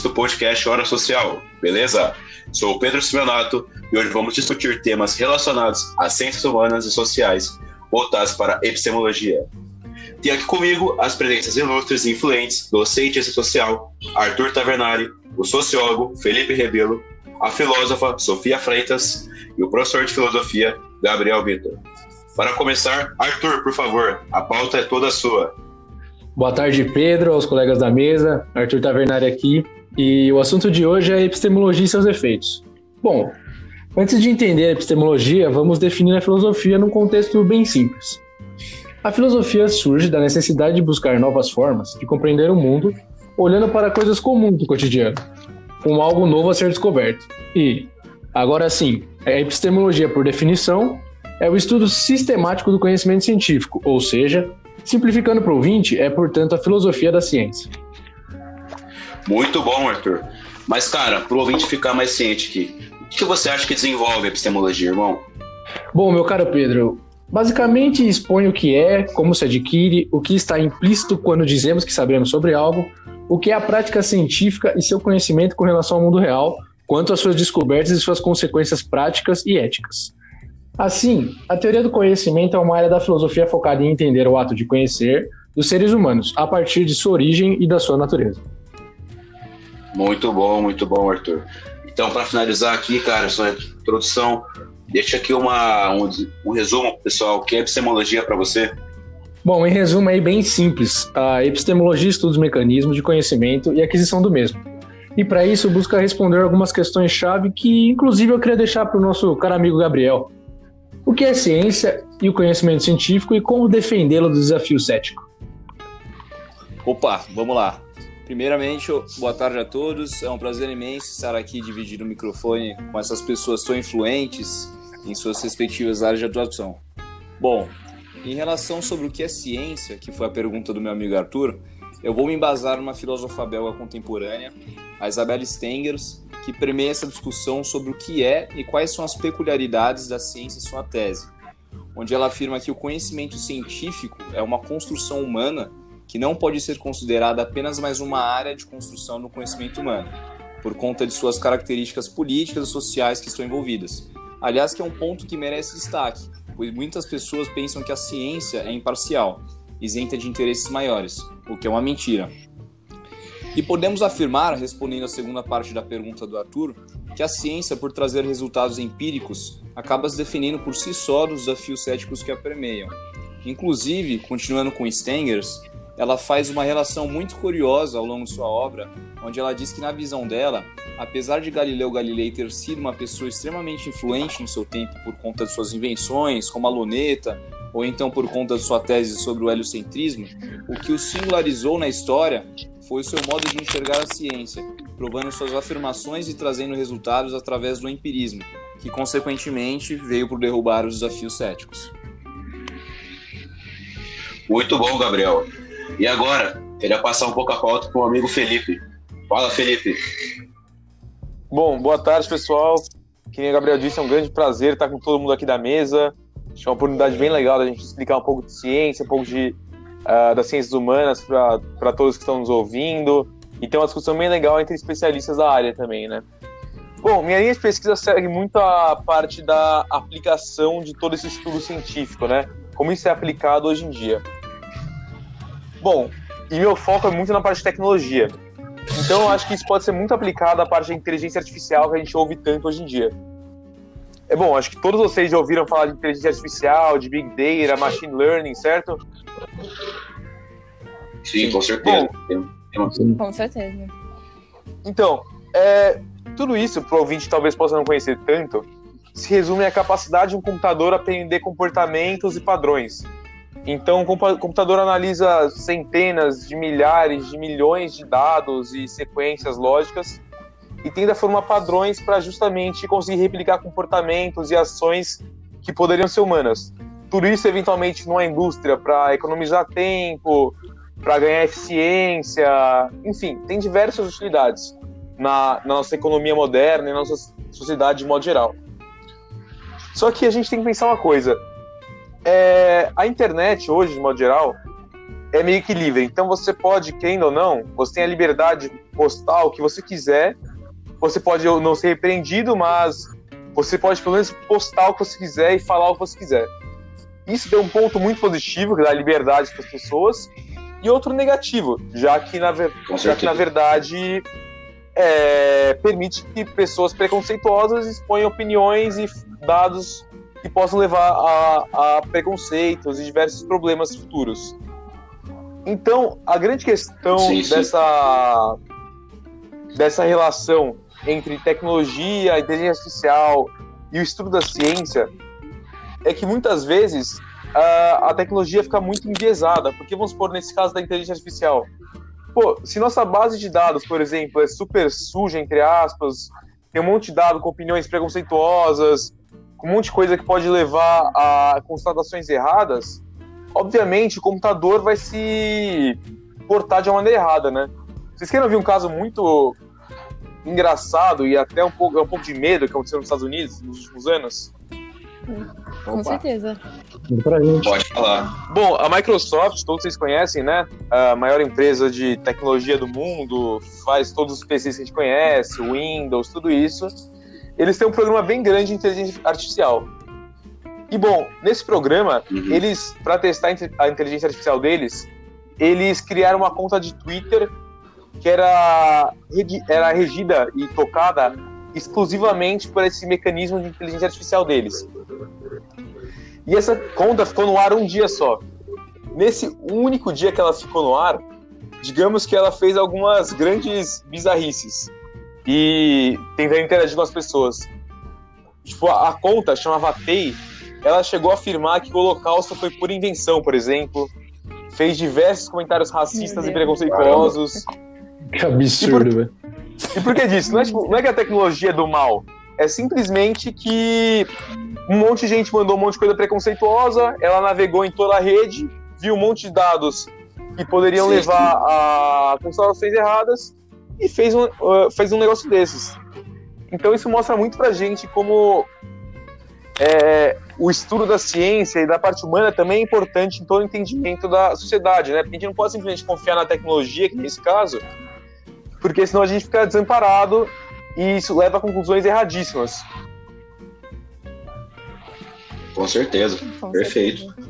ouvintes do podcast Hora Social, beleza? Sou o Pedro Simeonato e hoje vamos discutir temas relacionados às ciências humanas e sociais voltados para a epistemologia. Tem aqui comigo as presenças ilustres e influentes do cientista social Arthur Tavernari, o sociólogo Felipe Rebelo, a filósofa Sofia Freitas e o professor de filosofia Gabriel Vitor. Para começar, Arthur, por favor, a pauta é toda sua. Boa tarde, Pedro, aos colegas da mesa. Arthur Tavernari aqui. E o assunto de hoje é epistemologia e seus efeitos. Bom, antes de entender a epistemologia, vamos definir a filosofia num contexto bem simples. A filosofia surge da necessidade de buscar novas formas de compreender o mundo, olhando para coisas comuns do cotidiano, como algo novo a ser descoberto. E, agora sim, a epistemologia, por definição, é o estudo sistemático do conhecimento científico, ou seja, Simplificando para o ouvinte, é, portanto, a filosofia da ciência. Muito bom, Arthur. Mas, cara, para o ouvinte ficar mais ciente aqui, o que você acha que desenvolve a epistemologia, irmão? Bom, meu caro Pedro, basicamente expõe o que é, como se adquire, o que está implícito quando dizemos que sabemos sobre algo, o que é a prática científica e seu conhecimento com relação ao mundo real, quanto às suas descobertas e suas consequências práticas e éticas. Assim, a teoria do conhecimento é uma área da filosofia focada em entender o ato de conhecer dos seres humanos, a partir de sua origem e da sua natureza. Muito bom, muito bom, Arthur. Então, para finalizar aqui, cara, sua introdução, deixa aqui uma, um, um resumo, pessoal, o que é epistemologia para você? Bom, em resumo, é bem simples. A epistemologia estuda os mecanismos de conhecimento e aquisição do mesmo. E para isso busca responder algumas questões-chave que, inclusive, eu queria deixar para o nosso caro amigo Gabriel. O que é ciência e o conhecimento científico e como defendê-lo do desafio cético? Opa, vamos lá. Primeiramente, boa tarde a todos. É um prazer imenso estar aqui dividindo o microfone com essas pessoas tão influentes em suas respectivas áreas de atuação. Bom, em relação sobre o que é ciência, que foi a pergunta do meu amigo Arthur, eu vou me embasar numa filósofa belga contemporânea, a Isabelle Stengers, que permeia essa discussão sobre o que é e quais são as peculiaridades da ciência em sua tese, onde ela afirma que o conhecimento científico é uma construção humana que não pode ser considerada apenas mais uma área de construção do conhecimento humano, por conta de suas características políticas e sociais que estão envolvidas. Aliás, que é um ponto que merece destaque, pois muitas pessoas pensam que a ciência é imparcial, isenta de interesses maiores, o que é uma mentira. E podemos afirmar, respondendo à segunda parte da pergunta do Arthur, que a ciência, por trazer resultados empíricos, acaba se definindo por si só dos desafios céticos que a permeiam. Inclusive, continuando com Stengers, ela faz uma relação muito curiosa ao longo de sua obra, onde ela diz que, na visão dela, apesar de Galileu Galilei ter sido uma pessoa extremamente influente no seu tempo por conta de suas invenções, como a luneta, ou então por conta de sua tese sobre o heliocentrismo, o que o singularizou na história foi o seu modo de enxergar a ciência, provando suas afirmações e trazendo resultados através do empirismo, que consequentemente veio por derrubar os desafios céticos. Muito bom, Gabriel. E agora, queria passar um pouco a pauta para o amigo Felipe. Fala, Felipe. Bom, boa tarde, pessoal. Que nem o Gabriel disse, é um grande prazer estar com todo mundo aqui da mesa. Acho é uma oportunidade bem legal da gente explicar um pouco de ciência, um pouco de uh, das ciências humanas para todos que estão nos ouvindo. E tem uma discussão bem legal entre especialistas da área também, né? Bom, minha linha de pesquisa segue muito a parte da aplicação de todo esse estudo científico, né? Como isso é aplicado hoje em dia. Bom, e meu foco é muito na parte de tecnologia. Então eu acho que isso pode ser muito aplicado à parte da inteligência artificial que a gente ouve tanto hoje em dia. É bom, acho que todos vocês já ouviram falar de inteligência artificial, de big data, machine learning, certo? Sim, com certeza. Bom, com certeza. Então, é, tudo isso, para o ouvinte talvez possa não conhecer tanto, se resume à capacidade de um computador aprender comportamentos e padrões. Então, o computador analisa centenas de milhares de milhões de dados e sequências lógicas e tenta formar padrões para justamente conseguir replicar comportamentos e ações que poderiam ser humanas. Tudo isso, eventualmente, numa indústria para economizar tempo, para ganhar eficiência, enfim, tem diversas utilidades na, na, nossa economia moderna e na nossa sociedade de modo geral. Só que a gente tem que pensar uma coisa: é, a internet hoje, de modo geral, é meio que livre. Então você pode, querendo ou não, você tem a liberdade de postar o que você quiser. Você pode não ser repreendido, mas você pode pelo menos postar o que você quiser e falar o que você quiser. Isso deu um ponto muito positivo, que dá liberdade para as pessoas, e outro negativo, já que na, já que, na verdade é, permite que pessoas preconceituosas exponham opiniões e dados que possam levar a, a preconceitos e diversos problemas futuros. Então, a grande questão sim, sim. dessa dessa relação entre tecnologia, inteligência artificial e o estudo da ciência é que muitas vezes a, a tecnologia fica muito enviesada, porque vamos supor nesse caso da inteligência artificial, pô, se nossa base de dados, por exemplo, é super suja entre aspas, tem um monte de dados com opiniões preconceituosas, com um monte de coisa que pode levar a constatações erradas, obviamente o computador vai se portar de uma maneira errada, né? Vocês querem ouvir um caso muito engraçado e até um pouco, um pouco de medo que aconteceu nos Estados Unidos nos últimos anos? Com Opa. certeza. Pode falar. Bom, a Microsoft, todos vocês conhecem, né? A maior empresa de tecnologia do mundo, faz todos os PCs que a gente conhece, Windows, tudo isso. Eles têm um programa bem grande de inteligência artificial. E bom, nesse programa, uhum. eles, para testar a inteligência artificial deles, eles criaram uma conta de Twitter que era, era regida e tocada exclusivamente por esse mecanismo de inteligência artificial deles. E essa conta ficou no ar um dia só. Nesse único dia que ela ficou no ar, digamos que ela fez algumas grandes bizarrices e tentando interagir com as pessoas. Tipo, a, a conta chamava TEI, ela chegou a afirmar que o Holocausto foi por invenção, por exemplo. Fez diversos comentários racistas e preconceituosos. Que absurdo, velho. E por que disso? Não é, tipo, não é que a tecnologia é do mal. É simplesmente que um monte de gente mandou um monte de coisa preconceituosa, ela navegou em toda a rede, viu um monte de dados que poderiam Sim. levar a constatações erradas e fez um, uh, fez um negócio desses. Então isso mostra muito pra gente como é, o estudo da ciência e da parte humana também é importante em todo o entendimento da sociedade, né? Porque a gente não pode simplesmente confiar na tecnologia, que nesse caso, porque senão a gente fica desamparado e isso leva a conclusões erradíssimas. Com certeza, Com perfeito. Certeza.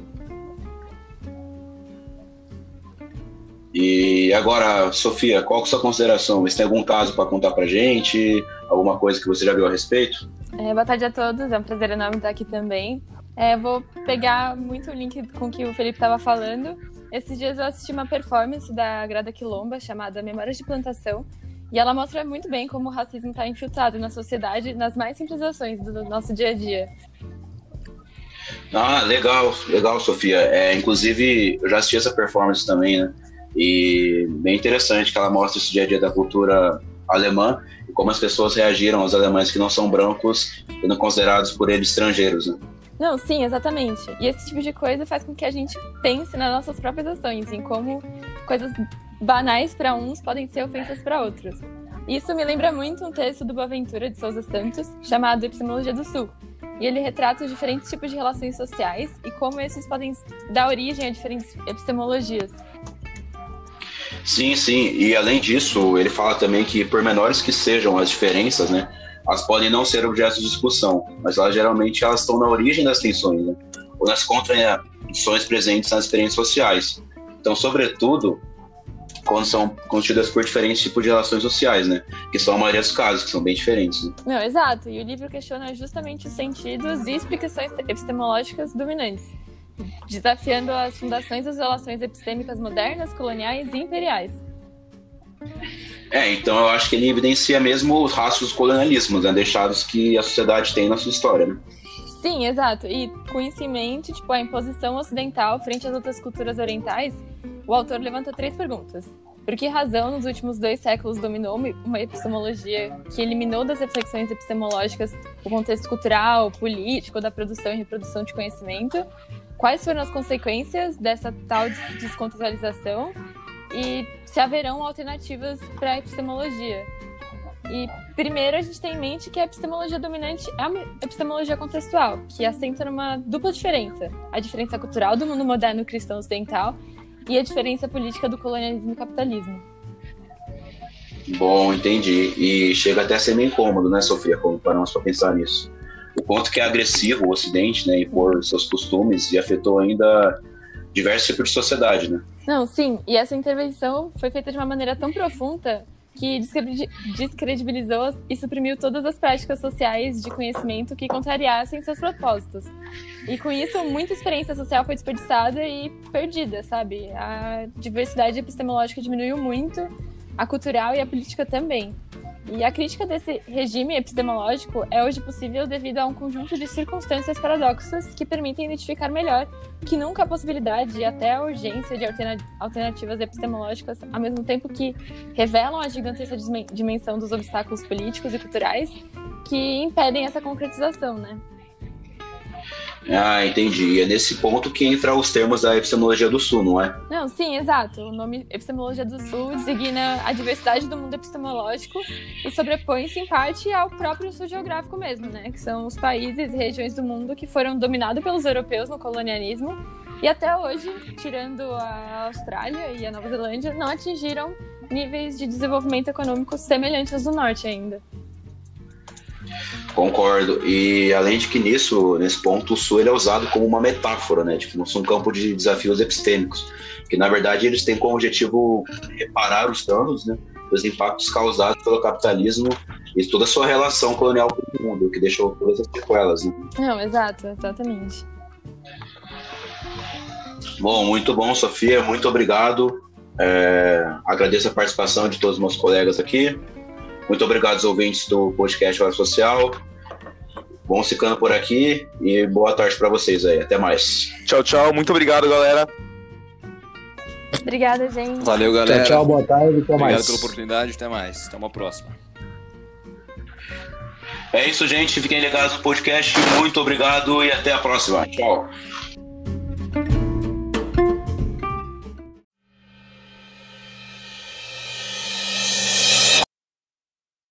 E agora, Sofia, qual é a sua consideração? Você tem algum caso para contar para gente? Alguma coisa que você já viu a respeito? É, boa tarde a todos, é um prazer enorme estar aqui também. É, vou pegar muito o link com o que o Felipe estava falando esses dias eu assisti uma performance da Grada Quilomba chamada Memórias de Plantação. E ela mostra muito bem como o racismo está infiltrado na sociedade, nas mais simples ações do nosso dia a dia. Ah, legal, legal, Sofia. É, inclusive, eu já assisti essa performance também, né? E bem interessante que ela mostra esse dia a dia da cultura alemã e como as pessoas reagiram aos alemães que não são brancos, sendo considerados por eles estrangeiros, né? Não, sim, exatamente. E esse tipo de coisa faz com que a gente pense nas nossas próprias ações, em como coisas banais para uns podem ser ofensas para outros. Isso me lembra muito um texto do Boaventura de Souza Santos, chamado Epistemologia do Sul. E ele retrata os diferentes tipos de relações sociais e como esses podem dar origem a diferentes epistemologias. Sim, sim. E além disso, ele fala também que, por menores que sejam as diferenças, né, elas podem não ser objeto de discussão, mas elas geralmente elas estão na origem das tensões, né? ou nas contradições presentes nas experiências sociais. Então, sobretudo, quando são constituídas por diferentes tipos de relações sociais, né? Que são a maioria dos casos, que são bem diferentes. Né? Não, exato. E o livro questiona justamente os sentidos e explicações epistemológicas dominantes, desafiando as fundações das relações epistêmicas modernas, coloniais e imperiais. É, então eu acho que ele evidencia mesmo os rastros colonialismos, né, deixados que a sociedade tem na sua história, né? Sim, exato. E com isso em mente, tipo, a imposição ocidental frente às outras culturas orientais, o autor levanta três perguntas. Por que razão nos últimos dois séculos dominou uma epistemologia que eliminou das reflexões epistemológicas o contexto cultural, político, da produção e reprodução de conhecimento? Quais foram as consequências dessa tal descontextualização? e se haverão alternativas para a epistemologia. E primeiro a gente tem em mente que a epistemologia dominante é uma epistemologia contextual, que assenta numa dupla diferença: a diferença cultural do mundo moderno cristão ocidental e a diferença política do colonialismo e capitalismo. Bom, entendi. E chega até a ser meio incômodo, né, Sofia, quando paramos para pensar nisso. O quanto que é agressivo o Ocidente, né, impor seus costumes e afetou ainda diversos tipos de sociedade, né? Não, sim. E essa intervenção foi feita de uma maneira tão profunda que descredibilizou e suprimiu todas as práticas sociais de conhecimento que contrariassem seus propósitos. E com isso, muita experiência social foi desperdiçada e perdida, sabe? A diversidade epistemológica diminuiu muito a cultural e a política também. E a crítica desse regime epistemológico é hoje possível devido a um conjunto de circunstâncias paradoxas que permitem identificar melhor que nunca a possibilidade e até a urgência de alternativas epistemológicas, ao mesmo tempo que revelam a gigantesca dimensão dos obstáculos políticos e culturais que impedem essa concretização, né? Ah, entendi. É nesse ponto que entra os termos da epistemologia do Sul, não é? Não, sim, exato. O nome epistemologia do Sul designa a diversidade do mundo epistemológico e sobrepõe-se em parte ao próprio sul geográfico mesmo, né? Que são os países e regiões do mundo que foram dominados pelos europeus no colonialismo e até hoje, tirando a Austrália e a Nova Zelândia, não atingiram níveis de desenvolvimento econômico semelhantes aos do norte ainda. Concordo. E além de que nisso, nesse ponto, o Sul é usado como uma metáfora, né? Tipo, um campo de desafios epistêmicos. Que na verdade eles têm como objetivo reparar os danos, né? Os impactos causados pelo capitalismo e toda a sua relação colonial com o mundo, que deixou todas as sequelas, né? Não, exato, exatamente. Bom, muito bom, Sofia. Muito obrigado. É, agradeço a participação de todos os meus colegas aqui. Muito obrigado aos ouvintes do podcast Hora Social. Vamos ficando por aqui e boa tarde para vocês aí. Até mais. Tchau, tchau. Muito obrigado, galera. Obrigada, gente. Valeu, galera. Tchau, tchau. Boa tarde. Até obrigado mais. pela oportunidade. Até mais. Até uma próxima. É isso, gente. Fiquem ligados no podcast. Muito obrigado e até a próxima. Tchau.